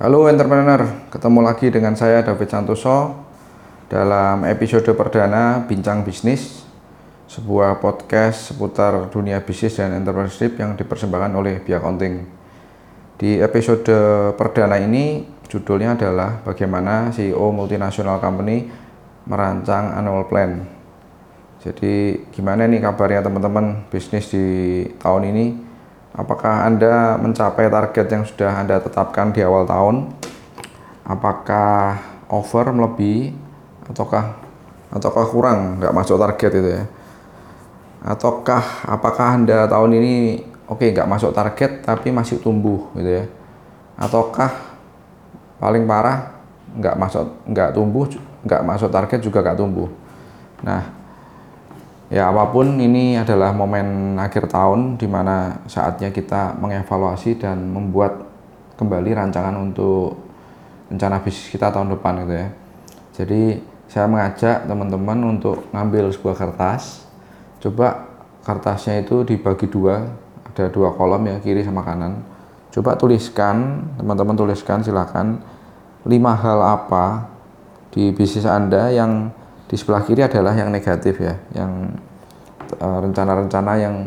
Halo entrepreneur, ketemu lagi dengan saya David Santoso dalam episode perdana Bincang Bisnis, sebuah podcast seputar dunia bisnis dan entrepreneurship yang dipersembahkan oleh Bia Accounting. Di episode perdana ini judulnya adalah bagaimana CEO multinasional company merancang annual plan. Jadi gimana nih kabarnya teman-teman bisnis di tahun ini? Apakah Anda mencapai target yang sudah Anda tetapkan di awal tahun? Apakah over melebihi ataukah ataukah kurang nggak masuk target itu ya? Ataukah apakah Anda tahun ini oke okay, nggak masuk target tapi masih tumbuh gitu ya? Ataukah paling parah nggak masuk nggak tumbuh nggak masuk target juga nggak tumbuh? Nah, Ya apa pun ini adalah momen akhir tahun di mana saatnya kita mengevaluasi dan membuat kembali rancangan untuk rencana bisnis kita tahun depan gitu ya. Jadi saya mengajak teman-teman untuk ngambil sebuah kertas. Coba kertasnya itu dibagi dua, ada dua kolom ya kiri sama kanan. Coba tuliskan, teman-teman tuliskan silakan lima hal apa di bisnis Anda yang di sebelah kiri adalah yang negatif ya, yang eh, rencana-rencana yang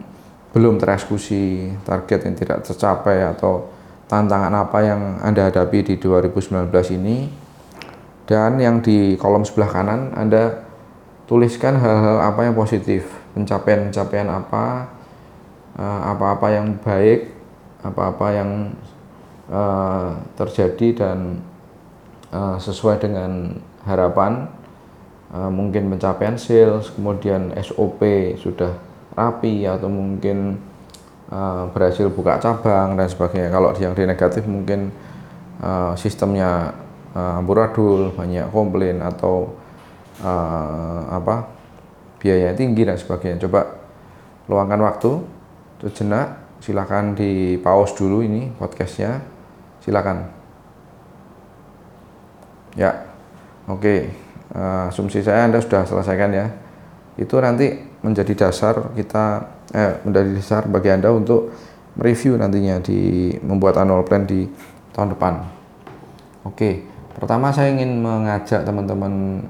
belum tereksekusi, target yang tidak tercapai atau tantangan apa yang Anda hadapi di 2019 ini. Dan yang di kolom sebelah kanan Anda tuliskan hal-hal apa yang positif, pencapaian-pencapaian apa, eh, apa-apa yang baik, apa-apa yang uh, terjadi dan sesuai dengan harapan Eh, mungkin pencapaian sales, kemudian SOP sudah rapi atau mungkin uh, berhasil buka cabang dan sebagainya. Kalau yang di negatif mungkin uh, sistemnya uh, amburadul, banyak komplain atau uh, apa biaya tinggi dan sebagainya. Coba luangkan waktu sejenak, silakan di pause dulu ini podcastnya, silakan. Ya, oke. Okay asumsi saya Anda sudah selesaikan ya. Itu nanti menjadi dasar kita eh, menjadi dasar bagi Anda untuk mereview nantinya di membuat annual plan di tahun depan. Oke, pertama saya ingin mengajak teman-teman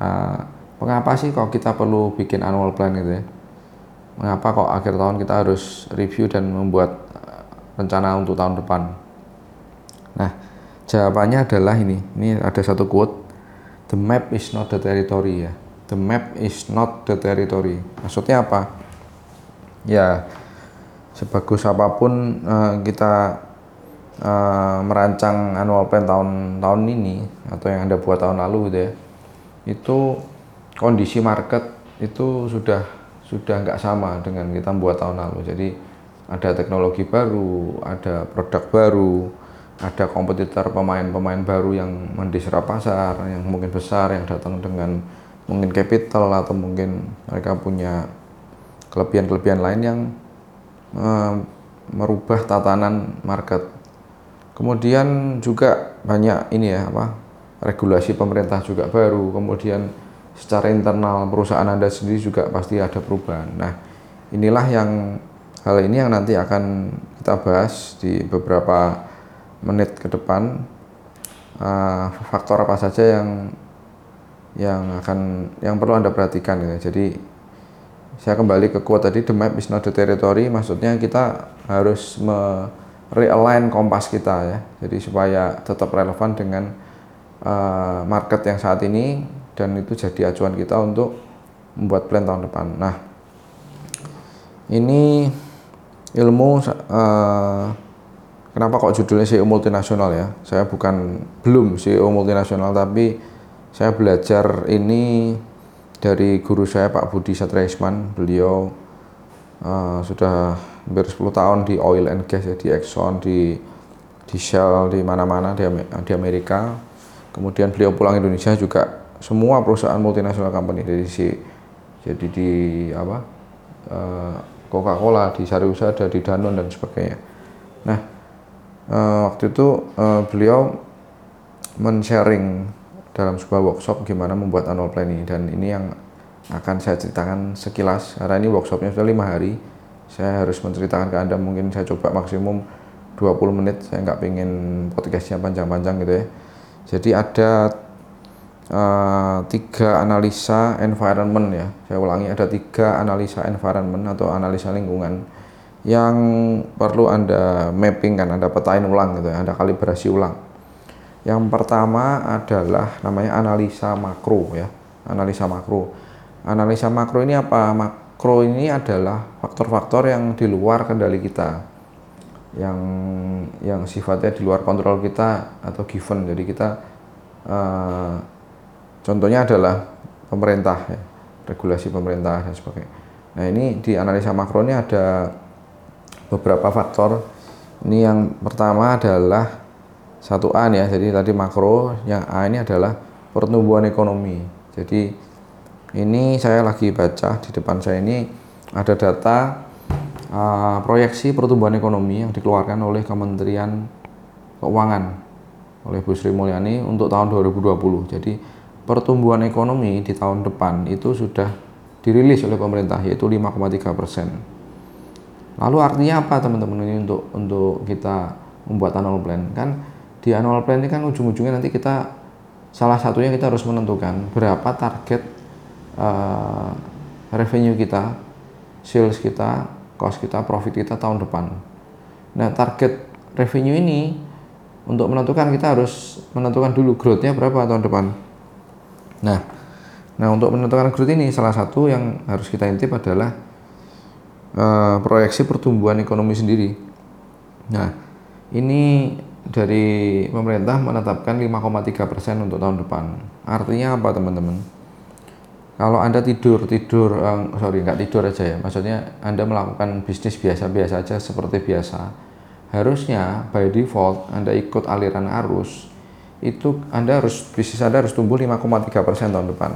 uh, mengapa sih kok kita perlu bikin annual plan gitu ya? Mengapa kok akhir tahun kita harus review dan membuat rencana untuk tahun depan? Nah, jawabannya adalah ini. Ini ada satu quote the map is not the territory ya. The map is not the territory. Maksudnya apa? Ya sebagus apa pun uh, kita uh, merancang annual plan tahun tahun ini atau yang anda buat tahun lalu gitu ya itu kondisi market itu sudah sudah nggak sama dengan kita buat tahun lalu. Jadi ada teknologi baru ada produk baru ada kompetitor pemain-pemain baru yang mendisrup pasar yang mungkin besar yang datang dengan mungkin capital atau mungkin mereka punya kelebihan-kelebihan lain yang uh, merubah tatanan market. Kemudian juga banyak ini ya apa regulasi pemerintah juga baru. Kemudian secara internal perusahaan Anda sendiri juga pasti ada perubahan. Nah, inilah yang hal ini yang nanti akan kita bahas di beberapa menit ke depan uh, faktor apa saja yang yang akan yang perlu anda perhatikan ya. Jadi saya kembali ke quote tadi the map is not the territory maksudnya kita harus me realign kompas kita ya. Jadi supaya tetap relevan dengan uh, market yang saat ini dan itu jadi acuan kita untuk membuat plan tahun depan. Nah, ini ilmu uh, Kenapa kok judulnya CEO multinasional ya? Saya bukan belum CEO multinasional tapi saya belajar ini dari guru saya Pak Budi Satriasman. Beliau uh, sudah hampir 10 tahun di oil and gas ya, di Exxon, di di Shell, di mana-mana di, di Amerika. Kemudian beliau pulang Indonesia juga semua perusahaan multinasional company dari si jadi di apa uh, Coca-Cola, di Sariusada, di Danone dan sebagainya. Nah, uh, waktu itu uh, beliau men-sharing dalam sebuah workshop gimana membuat annual plan ini. Dan ini yang akan saya ceritakan sekilas. Karena ini workshopnya sudah lima hari. Saya harus menceritakan ke anda. Mungkin saya coba maksimum 20 menit. Saya nggak pengen podcastnya panjang-panjang gitu ya. Jadi ada uh, tiga analisa environment ya. Saya ulangi ada tiga analisa environment atau analisa lingkungan yang perlu anda mapping kan anda petain ulang gitu ya anda kalibrasi ulang. Yang pertama adalah namanya analisa makro ya analisa makro. Analisa makro ini apa? Makro ini adalah faktor-faktor yang di luar kendali kita yang yang sifatnya di luar kontrol kita atau given. Jadi kita uh, contohnya adalah pemerintah ya, regulasi pemerintah dan sebagainya. Nah ini di analisa makro ini ada beberapa faktor ini yang pertama adalah satu A ya jadi tadi makro yang A ini adalah pertumbuhan ekonomi jadi ini saya lagi baca di depan saya ini ada data uh, proyeksi pertumbuhan ekonomi yang dikeluarkan oleh Kementerian Keuangan oleh Bu Sri Mulyani untuk tahun 2020. Jadi pertumbuhan ekonomi di tahun depan itu sudah dirilis oleh pemerintah yaitu 5,3 persen. Lalu artinya apa teman-teman ini untuk untuk kita membuat annual plan kan di annual plan ini kan ujung-ujungnya nanti kita salah satunya kita harus menentukan berapa target uh, revenue kita, sales kita, cost kita, profit kita tahun depan. Nah, target revenue ini untuk menentukan kita harus menentukan dulu growth-nya berapa tahun depan. Nah, nah untuk menentukan growth ini salah satu yang harus kita intip adalah uh, proyeksi pertumbuhan ekonomi sendiri. Nah, ini dari pemerintah menetapkan 5,3 persen untuk tahun depan. Artinya apa teman-teman? kalau anda tidur tidur um, sorry nggak tidur aja ya maksudnya anda melakukan bisnis biasa-biasa aja seperti biasa harusnya by default anda ikut aliran arus itu anda harus bisnis anda harus tumbuh 5,3 persen tahun depan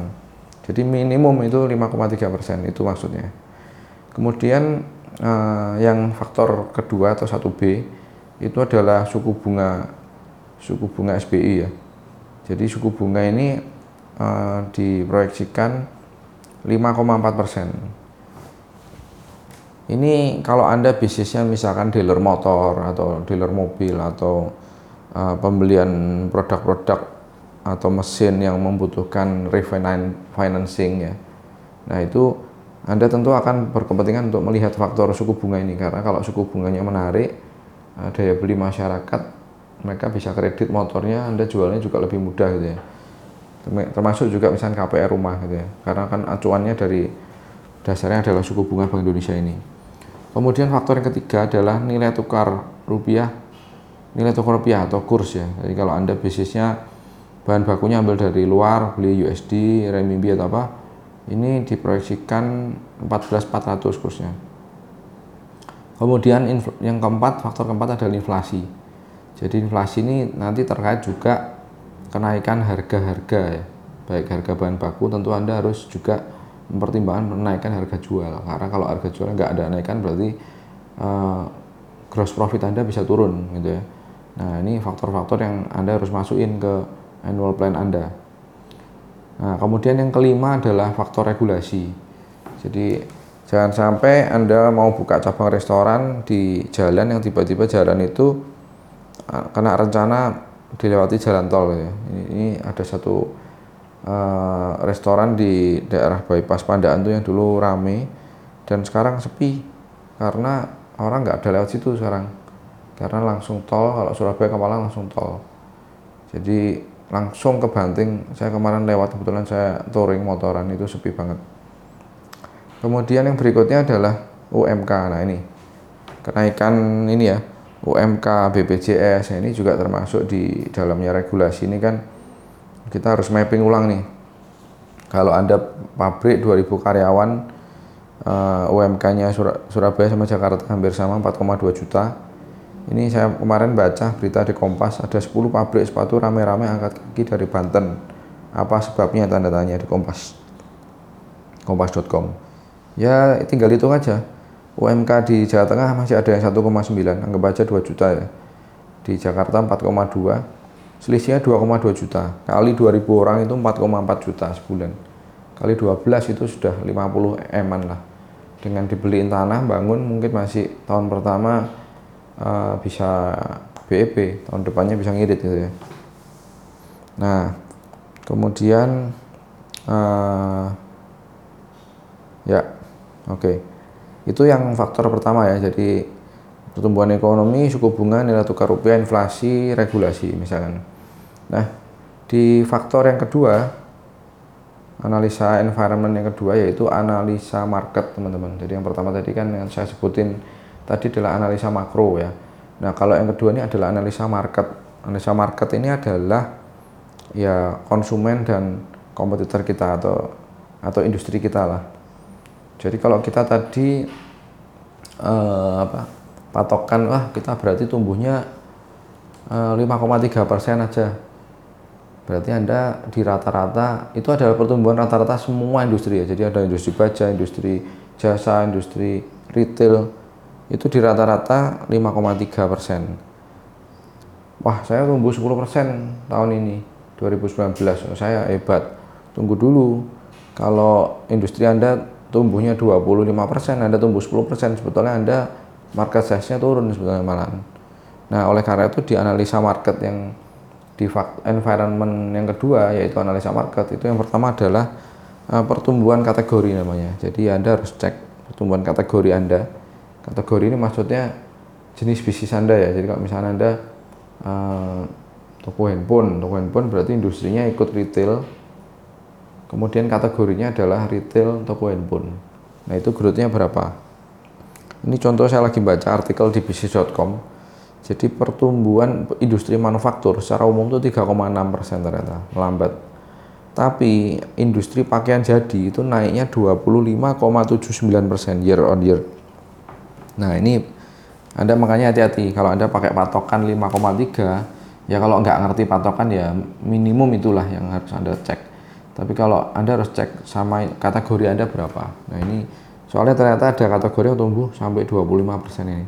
jadi minimum itu 5,3 persen itu maksudnya kemudian uh, yang faktor kedua atau 1B itu adalah suku bunga suku bunga SBI ya jadi suku bunga ini uh, diproyeksikan 5,4 persen. Ini kalau Anda bisnisnya misalkan dealer motor atau dealer mobil atau uh, pembelian produk-produk atau mesin yang membutuhkan refinancing ya. Nah, itu Anda tentu akan berkepentingan untuk melihat faktor suku bunga ini karena kalau suku bunganya menarik, uh, daya beli masyarakat mereka bisa kredit motornya, Anda jualnya juga lebih mudah gitu ya. Termasuk juga misalnya KPR rumah gitu ya. Karena kan acuannya dari dasarnya adalah suku bunga Bank Indonesia ini. Kemudian faktor yang ketiga adalah nilai tukar rupiah nilai tukar rupiah atau kurs ya. Jadi kalau anda bisnisnya bahan bakunya ambil dari luar beli USD renminbi atau apa ini diproyeksikan 14.400 kursnya. Kemudian yang keempat faktor keempat adalah inflasi. Jadi inflasi ini nanti terkait juga kenaikan harga-harga ya. Baik harga bahan baku tentu anda harus juga mempertimbangkan menaikkan harga jual. Karena kalau harga jual nggak ada naikkan berarti uh, gross profit anda bisa turun gitu ya. Nah ini faktor-faktor yang anda harus masukin ke annual plan anda nah kemudian yang kelima adalah faktor regulasi. Jadi jangan sampai anda mau buka cabang restoran di jalan yang tiba-tiba jalan itu uh, kena rencana dilewati jalan tol ya. Ini, ini ada satu uh, restoran di daerah bypass Pandaan tuh yang dulu rame dan sekarang sepi karena orang nggak ada lewat situ sekarang. Karena langsung tol kalau Surabaya ke Malang langsung tol. Jadi langsung ke Banting saya kemarin lewat kebetulan saya touring motoran itu sepi banget. Kemudian yang berikutnya adalah UMK nah ini. Kenaikan ini ya UMK, BPJS ini juga termasuk di dalamnya regulasi ini kan. Kita harus mapping ulang nih. Kalau Anda pabrik 2000 karyawan uh, eh, UMK-nya Surabaya sama Jakarta hampir sama 4,2 juta. Ini saya kemarin baca berita di Kompas ada 10 pabrik sepatu rame-rame angkat kaki dari Banten. Apa sebabnya tanda tanya di Kompas. Kompas.com. Ya tinggal hitung aja UMK di Jawa Tengah masih ada yang 1,9 anggap aja 2 juta ya di Jakarta 4,2 selisihnya 2,2 juta kali 2000 orang itu 4,4 juta sebulan kali 12 itu sudah 50 eman lah dengan dibeliin tanah bangun mungkin masih tahun pertama uh, bisa BEP tahun depannya bisa ngirit gitu ya. Nah kemudian uh, ya oke. Okay. itu yang faktor pertama ya jadi pertumbuhan ekonomi suku bunga nilai tukar rupiah inflasi regulasi misalkan. Nah di faktor yang kedua analisa environment yang kedua yaitu analisa market teman-teman. Jadi yang pertama tadi kan yang saya sebutin tadi adalah analisa makro ya nah kalau yang kedua ini adalah analisa market analisa market ini adalah ya konsumen dan kompetitor kita atau atau industri kita lah jadi kalau kita tadi uh, apa, patokan, wah kita berarti tumbuhnya uh, eh, 5,3 persen aja. Berarti Anda di rata-rata, itu adalah pertumbuhan rata-rata semua industri ya. Jadi ada industri baja, industri jasa, industri retail, itu di rata-rata 5,3 persen. Wah saya tumbuh 10 persen tahun ini, 2019. Saya hebat. Tunggu dulu. Kalau industri Anda tumbuhnya 25%, Anda tumbuh 10%, sebetulnya Anda market size-nya turun sebetulnya malah. Nah, oleh karena itu di analisa market yang di environment yang kedua yaitu analisa market itu yang pertama adalah uh, pertumbuhan kategori namanya. Jadi Anda harus cek pertumbuhan kategori Anda. Kategori ini maksudnya jenis bisnis Anda ya. Jadi kalau misalnya Anda uh, toko handphone, toko handphone berarti industrinya ikut retail Kemudian kategorinya adalah retail toko handphone. Nah itu growth-nya berapa? Ini contoh saya lagi baca artikel di bisnis.com. Jadi pertumbuhan industri manufaktur secara umum itu 3,6 persen ternyata melambat. Tapi industri pakaian jadi itu naiknya 25,79 persen year on year. Nah ini Anda makanya hati-hati kalau Anda pakai patokan 5,3 ya kalau nggak ngerti patokan ya minimum itulah yang harus Anda cek tapi kalau Anda harus cek sama kategori Anda berapa. Nah ini soalnya ternyata ada kategori yang tumbuh sampai 25% ini.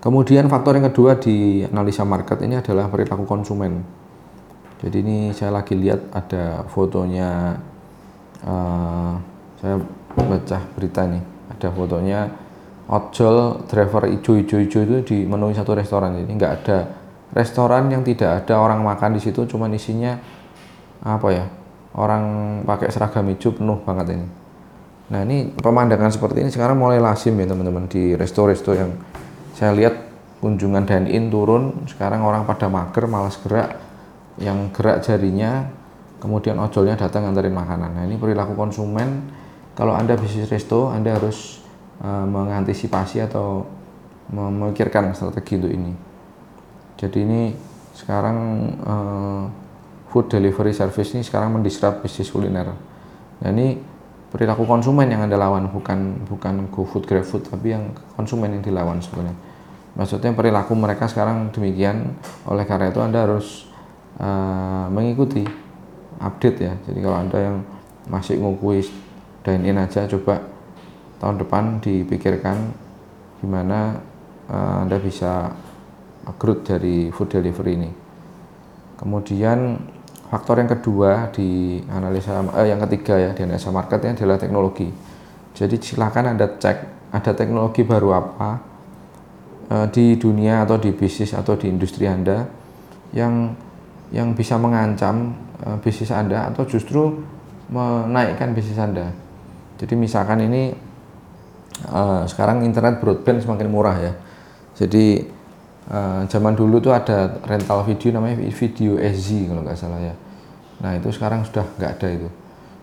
Kemudian faktor yang kedua di analisa market ini adalah perilaku konsumen. Jadi ini saya lagi lihat ada fotonya, uh, saya baca berita nih, ada fotonya ojol driver ijo-ijo-ijo itu di menu satu restoran. Jadi nggak ada restoran yang tidak ada orang makan di situ, cuma isinya apa ya orang pakai seragam hijau penuh banget ini. Nah ini pemandangan seperti ini sekarang mulai lazim ya teman-teman di resto-resto yang saya lihat kunjungan dan in turun sekarang orang pada mager malas gerak yang gerak jarinya kemudian ojolnya datang nganterin makanan nah ini perilaku konsumen kalau anda bisnis resto anda harus uh, mengantisipasi atau memikirkan strategi untuk ini jadi ini sekarang uh, food delivery service ini sekarang mendisrupt bisnis kuliner. Nah ini perilaku konsumen yang anda lawan bukan bukan go food grab food tapi yang konsumen yang dilawan sebenarnya. Maksudnya perilaku mereka sekarang demikian. Oleh karena itu anda harus uh, mengikuti update ya. Jadi kalau anda yang masih ngukui dine in aja coba tahun depan dipikirkan gimana uh, anda bisa growth dari food delivery ini. Kemudian Faktor yang kedua di analisa eh, yang ketiga ya di analisa marketnya adalah teknologi. Jadi silakan Anda cek ada teknologi baru apa eh, di dunia atau di bisnis atau di industri Anda yang yang bisa mengancam eh, bisnis Anda atau justru menaikkan bisnis Anda. Jadi misalkan ini eh, sekarang internet broadband semakin murah ya. Jadi uh, zaman dulu tuh ada rental video namanya video SZ kalau nggak salah ya. Nah itu sekarang sudah nggak ada itu.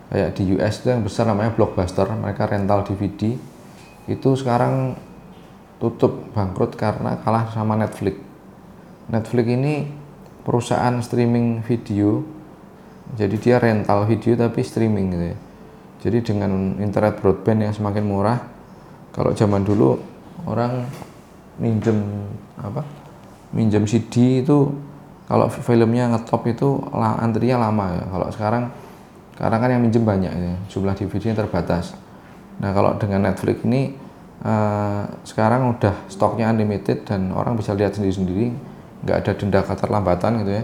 Kayak di US itu yang besar namanya Blockbuster, mereka rental DVD. Itu sekarang tutup bangkrut karena kalah sama Netflix. Netflix ini perusahaan streaming video, jadi dia rental video tapi streaming gitu ya. Jadi dengan internet broadband yang semakin murah, kalau zaman dulu orang minjem apa? Minjem CD itu kalau filmnya ngetop itu antrinya lama ya. Kalau sekarang sekarang kan yang minjem banyak ya jumlah DVD-nya terbatas. Nah kalau dengan Netflix ini uh, sekarang udah stoknya unlimited dan orang bisa lihat sendiri-sendiri nggak ada denda keterlambatan gitu ya.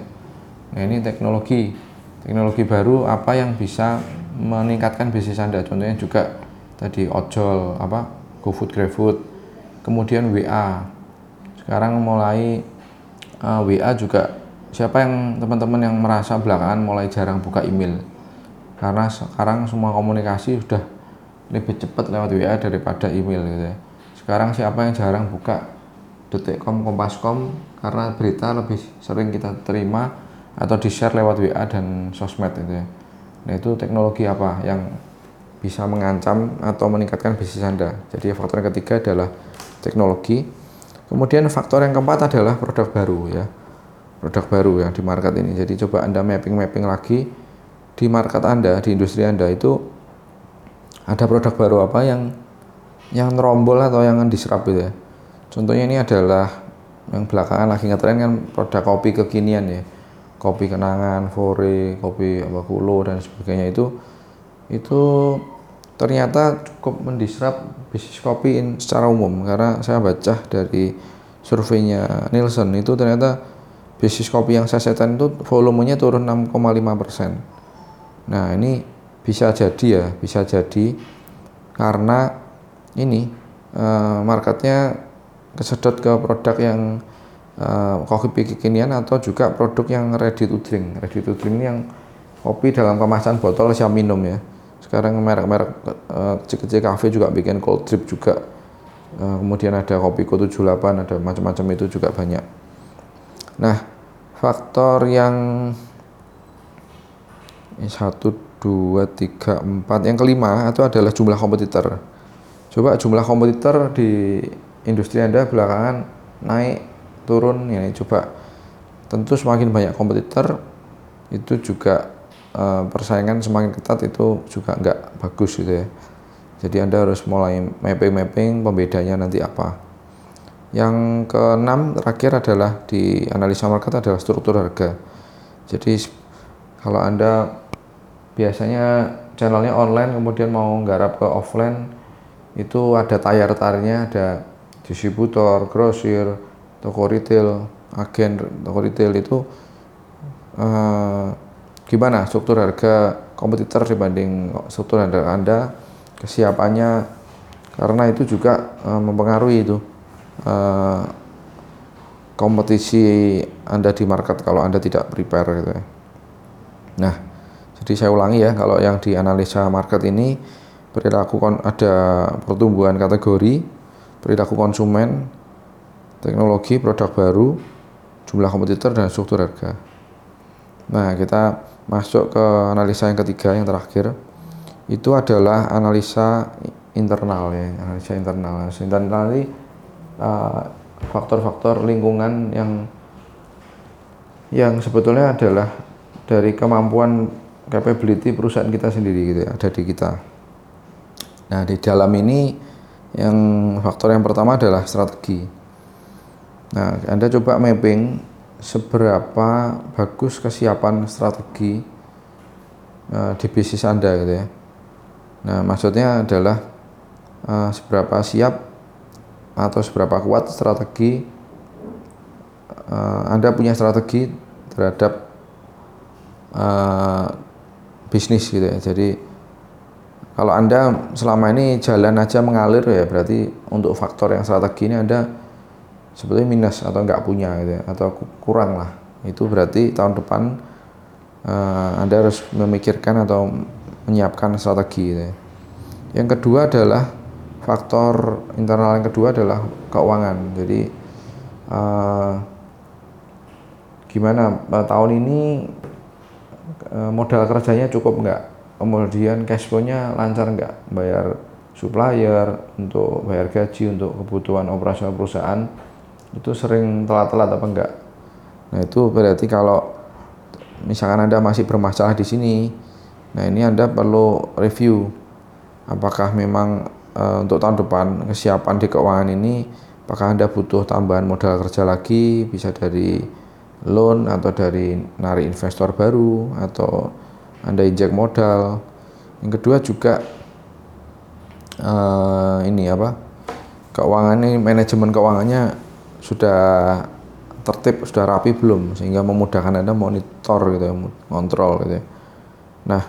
Nah ini teknologi teknologi baru apa yang bisa meningkatkan bisnis anda. Contohnya juga tadi ojol apa GoFood GrabFood kemudian WA sekarang mulai uh, eh, WA juga siapa yang teman-teman yang merasa belakangan mulai jarang buka email? Karena sekarang semua komunikasi sudah lebih cepat lewat WA daripada email gitu ya. Sekarang siapa yang jarang buka? detikcom kompascom karena berita lebih sering kita terima atau di share lewat WA dan sosmed itu ya nah itu teknologi apa yang bisa mengancam atau meningkatkan bisnis Anda. Jadi faktor yang ketiga adalah teknologi. Kemudian faktor yang keempat adalah produk baru ya. Produk baru yang di market ini. Jadi coba Anda mapping-mapping lagi di market Anda, di industri Anda itu ada produk baru apa yang yang terombol atau yang disrupt gitu ya. Contohnya ini adalah yang belakangan lagi ngetren kan produk kopi kekinian ya. Kopi kenangan, fore, kopi bakulo dan sebagainya itu itu ternyata cukup mendisrupt bisnis kopi secara umum karena saya baca dari surveinya Nielsen itu ternyata bisnis kopi yang sasetan itu volumenya turun 6,5 persen. Nah ini bisa jadi ya, bisa jadi karena ini uh, marketnya kesedot ke produk yang uh, kopi kekinian atau juga produk yang ready to drink. Ready to drink ini yang kopi dalam kemasan botol siap minum ya. Sekarang merek-merek uh, kecil-kecil kafe juga bikin cold drip juga. Uh, kemudian ada kopi Kopiko 78 ada macam-macam itu juga banyak. Nah faktor yang satu dua tiga empat. Yang kelima itu adalah jumlah kompetitor. Coba jumlah kompetitor di industri anda belakangan naik turun ya coba tentu semakin banyak kompetitor itu juga uh, persaingan semakin ketat itu juga nggak bagus gitu ya. Jadi Anda harus mulai mapping-mapping pembedanya nanti apa. Yang keenam terakhir adalah di analisa market adalah struktur harga. Jadi kalau Anda biasanya channelnya online kemudian mau nggarap ke offline itu ada tayar-tayarnya, ada distributor, grosir, toko retail, agen toko retail itu uh, gimana struktur harga kompetitor dibanding struktur harga Anda, kesiapannya karena itu juga uh, mempengaruhi itu uh, kompetisi Anda di market kalau Anda tidak prepare gitu ya. Nah, jadi saya ulangi ya, kalau yang di analisa market ini perilaku ada pertumbuhan kategori, perilaku konsumen, teknologi, produk baru, jumlah kompetitor dan struktur harga. Nah, kita masuk ke analisa yang ketiga yang terakhir. Itu adalah analisa internal ya analisa internal. Analisa internal ini uh, faktor-faktor lingkungan yang yang sebetulnya adalah dari kemampuan capability perusahaan kita sendiri gitu ya ada di kita. Nah di dalam ini yang faktor yang pertama adalah strategi nah anda coba mapping seberapa bagus kesiapan strategi uh, di bisnis Anda gitu ya. Nah, maksudnya adalah uh, seberapa siap atau seberapa kuat strategi uh, Anda punya strategi terhadap uh, bisnis gitu ya. Jadi kalau Anda selama ini jalan aja mengalir ya berarti untuk faktor yang strategi ini Anda sebetulnya minus atau nggak punya gitu ya, atau kurang lah. Itu berarti tahun depan uh, anda harus memikirkan atau menyiapkan strategi gitu ya. yang kedua adalah faktor internal yang kedua adalah keuangan. Jadi uh, gimana uh, tahun ini modal kerjanya cukup nggak? Kemudian cash flow-nya lancar nggak? Bayar supplier untuk bayar gaji untuk kebutuhan operasional perusahaan itu sering telat-telat apa enggak? Nah itu berarti kalau misalkan anda masih bermasalah di sini nah ini anda perlu review apakah memang e, untuk tahun depan kesiapan di keuangan ini apakah anda butuh tambahan modal kerja lagi bisa dari loan atau dari narik investor baru atau anda injek modal. Yang kedua juga e, ini apa keuangan ini manajemen keuangannya sudah tertib, sudah rapi belum sehingga memudahkan Anda monitor gitu ya, kontrol gitu ya. Nah,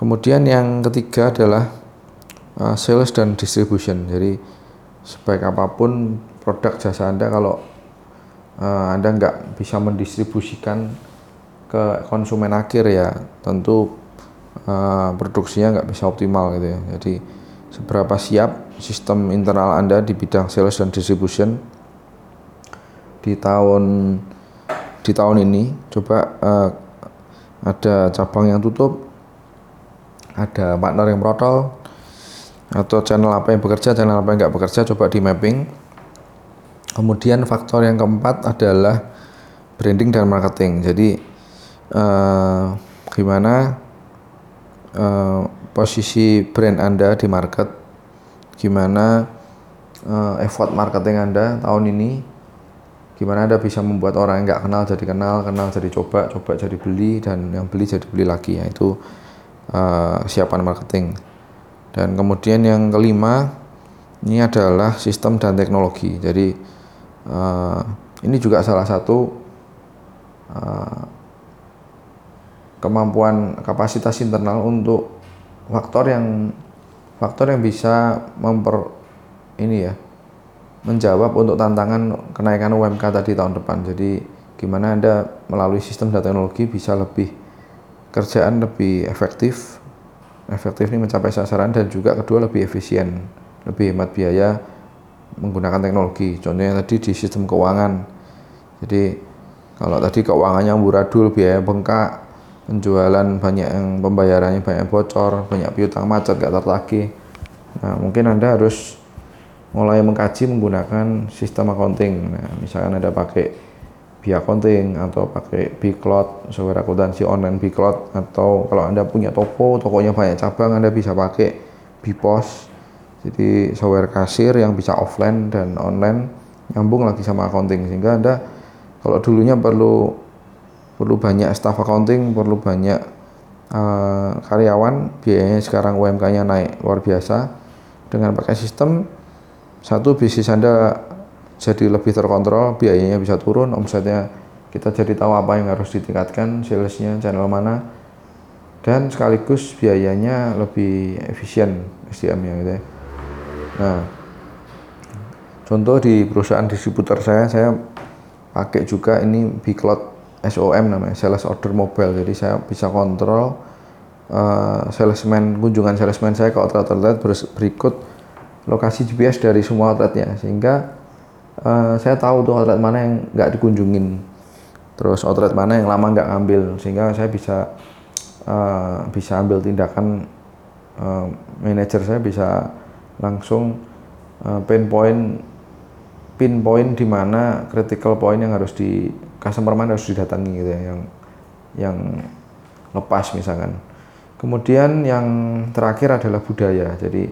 kemudian yang ketiga adalah uh, sales dan distribution. Jadi sebaik apa pun produk jasa Anda kalau uh, Anda nggak bisa mendistribusikan ke konsumen akhir ya tentu uh, produksinya nggak bisa optimal gitu ya jadi seberapa siap sistem internal Anda di bidang sales dan distribution di tahun di tahun ini coba uh, ada cabang yang tutup ada partner yang protol atau channel apa yang bekerja, channel apa yang nggak bekerja, coba di mapping. Kemudian faktor yang keempat adalah branding dan marketing. Jadi eh, gimana eh, posisi brand Anda di market, gimana eh, effort marketing Anda tahun ini, gimana Anda bisa membuat orang yang nggak kenal jadi kenal, kenal jadi coba, coba jadi beli, dan yang beli jadi beli lagi. Ya itu eh, siapan marketing. Dan kemudian yang kelima ini adalah sistem dan teknologi. Jadi uh, ini juga salah satu uh, kemampuan kapasitas internal untuk faktor yang faktor yang bisa memper ini ya menjawab untuk tantangan kenaikan UMK tadi tahun depan. Jadi gimana Anda melalui sistem dan teknologi bisa lebih kerjaan lebih efektif efektif ini mencapai sasaran dan juga kedua lebih efisien, lebih hemat biaya menggunakan teknologi. Contohnya tadi di sistem keuangan. Jadi kalau tadi keuangannya amburadul, biaya bengkak, penjualan banyak yang pembayarannya banyak bocor, banyak piutang macet gak tertagih. Nah, mungkin Anda harus mulai mengkaji menggunakan sistem accounting. Nah, misalkan Anda pakai via accounting atau pakai Bcloud, software akuntansi online Bcloud atau kalau Anda punya toko, tokonya banyak cabang, Anda bisa pakai Bpos. Jadi software kasir yang bisa offline dan online nyambung lagi sama accounting sehingga Anda kalau dulunya perlu perlu banyak staff accounting, perlu banyak uh, karyawan, biayanya sekarang UMK-nya naik luar biasa. Dengan pakai sistem satu bisnis Anda jadi lebih terkontrol, biayanya bisa turun, omsetnya kita jadi tahu apa yang harus ditingkatkan, salesnya channel mana, dan sekaligus biayanya lebih efisien SDM-nya gitu ya. Nah, contoh di perusahaan distributor saya, saya pakai juga ini Bcloud SOM namanya, Sales Order Mobile. Jadi saya bisa kontrol uh, salesman, kunjungan salesman saya ke outlet-outlet berikut lokasi GPS dari semua outletnya, sehingga uh, saya tahu tuh outlet mana yang nggak dikunjungin. Terus outlet mana yang lama nggak ngambil sehingga saya bisa uh, bisa ambil tindakan uh, manajer saya bisa langsung uh, pinpoint pinpoint di mana critical point yang harus di customer mana harus didatangi gitu ya yang yang lepas misalkan. Kemudian yang terakhir adalah budaya. Jadi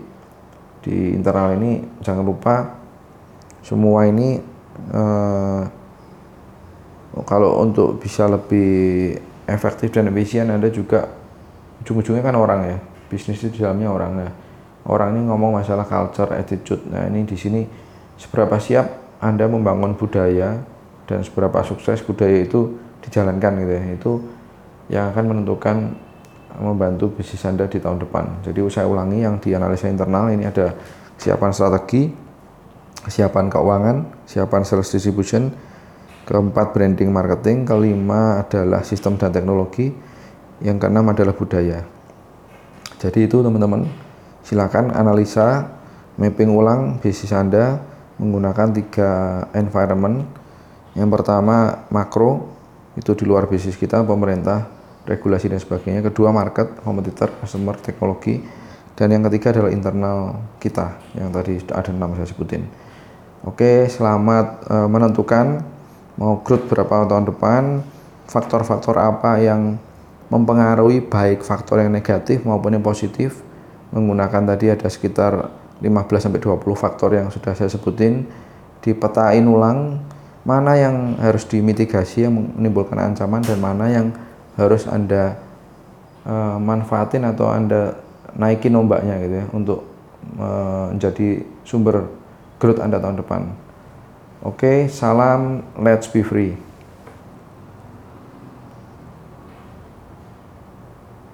di internal ini jangan lupa semua ini uh, kalau untuk bisa lebih efektif dan efisien Anda juga ujung-ujungnya kan orang ya bisnis itu di dalamnya orang. Ya orang ini ngomong masalah culture attitude. Nah ini di sini seberapa siap Anda membangun budaya dan seberapa sukses budaya itu dijalankan gitu ya. Itu yang akan menentukan membantu bisnis Anda di tahun depan jadi saya ulangi yang dianalisa internal ini ada kesiapan strategi kesiapan keuangan, kesiapan sales distribution, keempat branding marketing, kelima adalah sistem dan teknologi, yang keenam adalah budaya. Jadi itu teman-teman, silakan analisa, mapping ulang bisnis Anda menggunakan tiga environment. Yang pertama makro, itu di luar bisnis kita, pemerintah, regulasi dan sebagainya. Kedua market, kompetitor, customer, teknologi. Dan yang ketiga adalah internal kita, yang tadi ada enam saya sebutin. Oke, selamat e, menentukan mau growth berapa tahun depan, faktor-faktor apa yang mempengaruhi baik faktor yang negatif maupun yang positif. Menggunakan tadi ada sekitar 15 sampai 20 faktor yang sudah saya sebutin, dipetain ulang mana yang harus dimitigasi yang menimbulkan ancaman dan mana yang harus Anda e, manfaatin atau Anda naikin ombaknya gitu ya untuk menjadi sumber growth Anda tahun depan. Oke, salam let's be free.